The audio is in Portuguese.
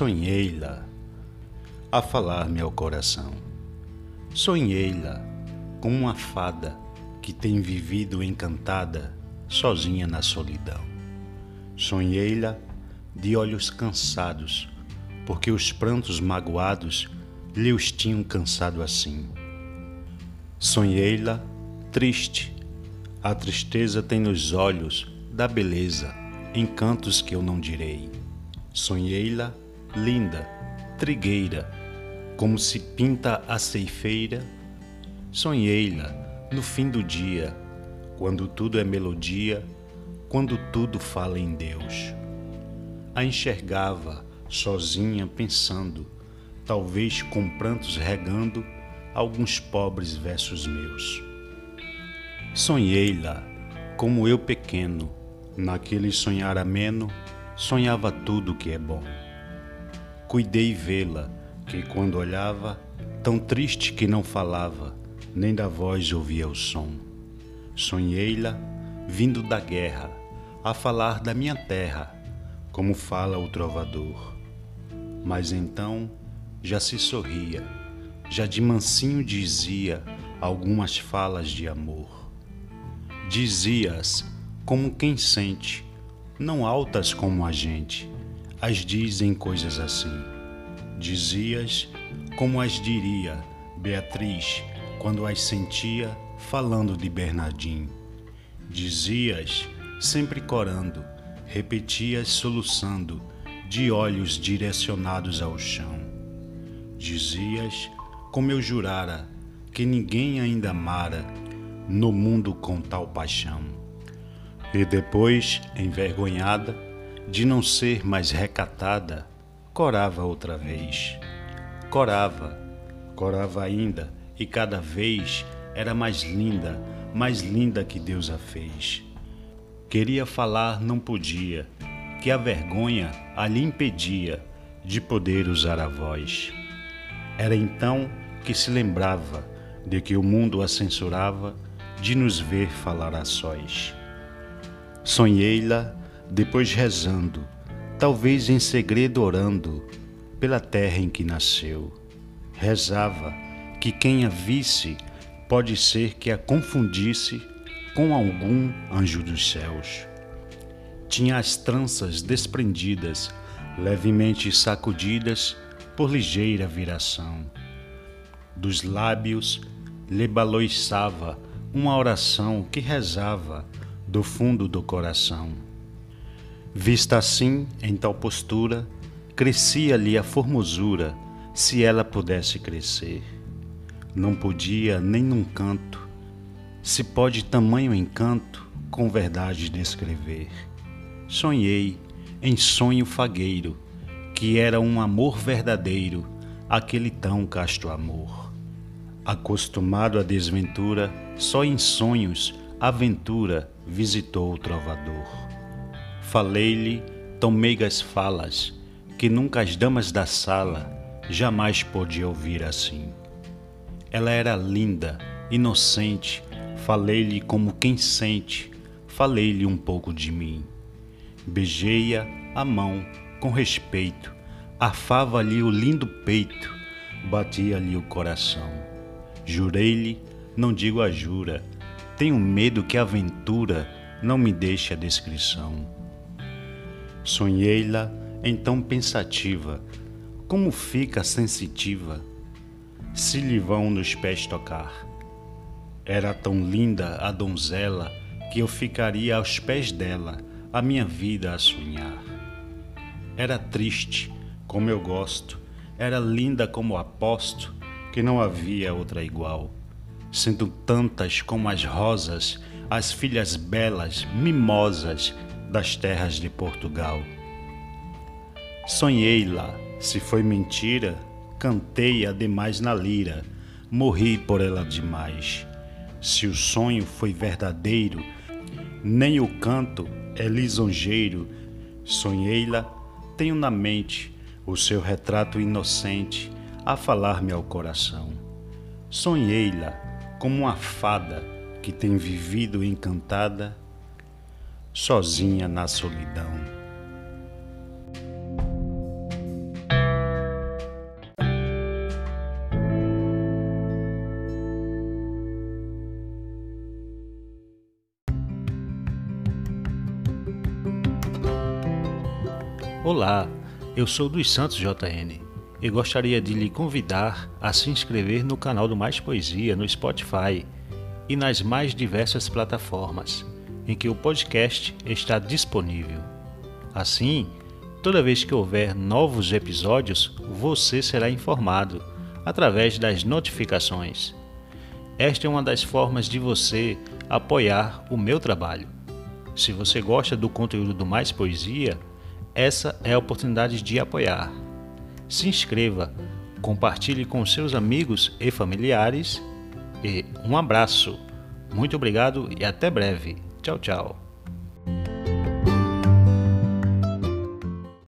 Sonhei-la a falar-me ao coração. Sonhei-la como uma fada que tem vivido encantada, sozinha na solidão. Sonhei-la de olhos cansados, porque os prantos magoados lhe os tinham cansado assim. Sonhei-la triste, a tristeza tem nos olhos da beleza, encantos que eu não direi. Sonhei-la linda, trigueira, como se pinta a ceifeira. Sonhei-la no fim do dia, quando tudo é melodia, quando tudo fala em Deus. A enxergava sozinha pensando, talvez com prantos regando alguns pobres versos meus. Sonhei-la como eu pequeno, naquele sonhar ameno, sonhava tudo que é bom. Cuidei vê-la, que quando olhava, tão triste que não falava, nem da voz ouvia o som. Sonhei-la vindo da guerra, a falar da minha terra, como fala o trovador. Mas então já se sorria, já de mansinho dizia algumas falas de amor. Dizias como quem sente, não altas como a gente, as dizem coisas assim. Dizias como as diria Beatriz quando as sentia falando de Bernardim. Dizias, sempre corando, repetias soluçando, de olhos direcionados ao chão. Dizias, como eu jurara, que ninguém ainda amara no mundo com tal paixão. E depois, envergonhada, de não ser mais recatada, corava outra vez. Corava, corava ainda, e cada vez era mais linda, mais linda que Deus a fez. Queria falar, não podia, que a vergonha a lhe impedia de poder usar a voz. Era então que se lembrava de que o mundo a censurava de nos ver falar a sós. Sonhei-la depois rezando, talvez em segredo orando, pela terra em que nasceu. Rezava que quem a visse pode ser que a confundisse com algum anjo dos céus. Tinha as tranças desprendidas, levemente sacudidas por ligeira viração. Dos lábios lhe baloiçava uma oração que rezava do fundo do coração. Vista assim, em tal postura, crescia-lhe a formosura, se ela pudesse crescer. Não podia nem num canto, se pode tamanho encanto com verdade descrever. Sonhei, em sonho fagueiro, que era um amor verdadeiro, aquele tão casto amor. Acostumado à desventura, só em sonhos, aventura visitou o trovador. Falei-lhe tão meigas falas, que nunca as damas da sala jamais podia ouvir assim. Ela era linda, inocente, falei-lhe como quem sente, falei-lhe um pouco de mim. Beijei-a a mão com respeito, afava-lhe o lindo peito, batia-lhe o coração. Jurei-lhe, não digo a jura, tenho medo que a aventura não me deixe a descrição. Sonhei-la então pensativa, como fica sensitiva, se lhe vão nos pés tocar. Era tão linda a donzela que eu ficaria aos pés dela, a minha vida a sonhar. Era triste, como eu gosto, era linda como aposto, que não havia outra igual. Sendo tantas como as rosas, as filhas belas, mimosas, das terras de Portugal. Sonhei-la, se foi mentira, cantei-a demais na lira, morri por ela demais. Se o sonho foi verdadeiro, nem o canto é lisonjeiro, sonhei-la, tenho na mente o seu retrato inocente a falar-me ao coração. Sonhei-la como uma fada que tem vivido encantada sozinha na solidão. Olá, eu sou dos Santos JN e gostaria de lhe convidar a se inscrever no canal do Mais Poesia no Spotify e nas mais diversas plataformas em que o podcast está disponível. Assim, toda vez que houver novos episódios, você será informado através das notificações. Esta é uma das formas de você apoiar o meu trabalho. Se você gosta do conteúdo do Mais Poesia, essa é a oportunidade de apoiar. Se inscreva, compartilhe com seus amigos e familiares e um abraço. Muito obrigado e até breve. Tchau, tchau.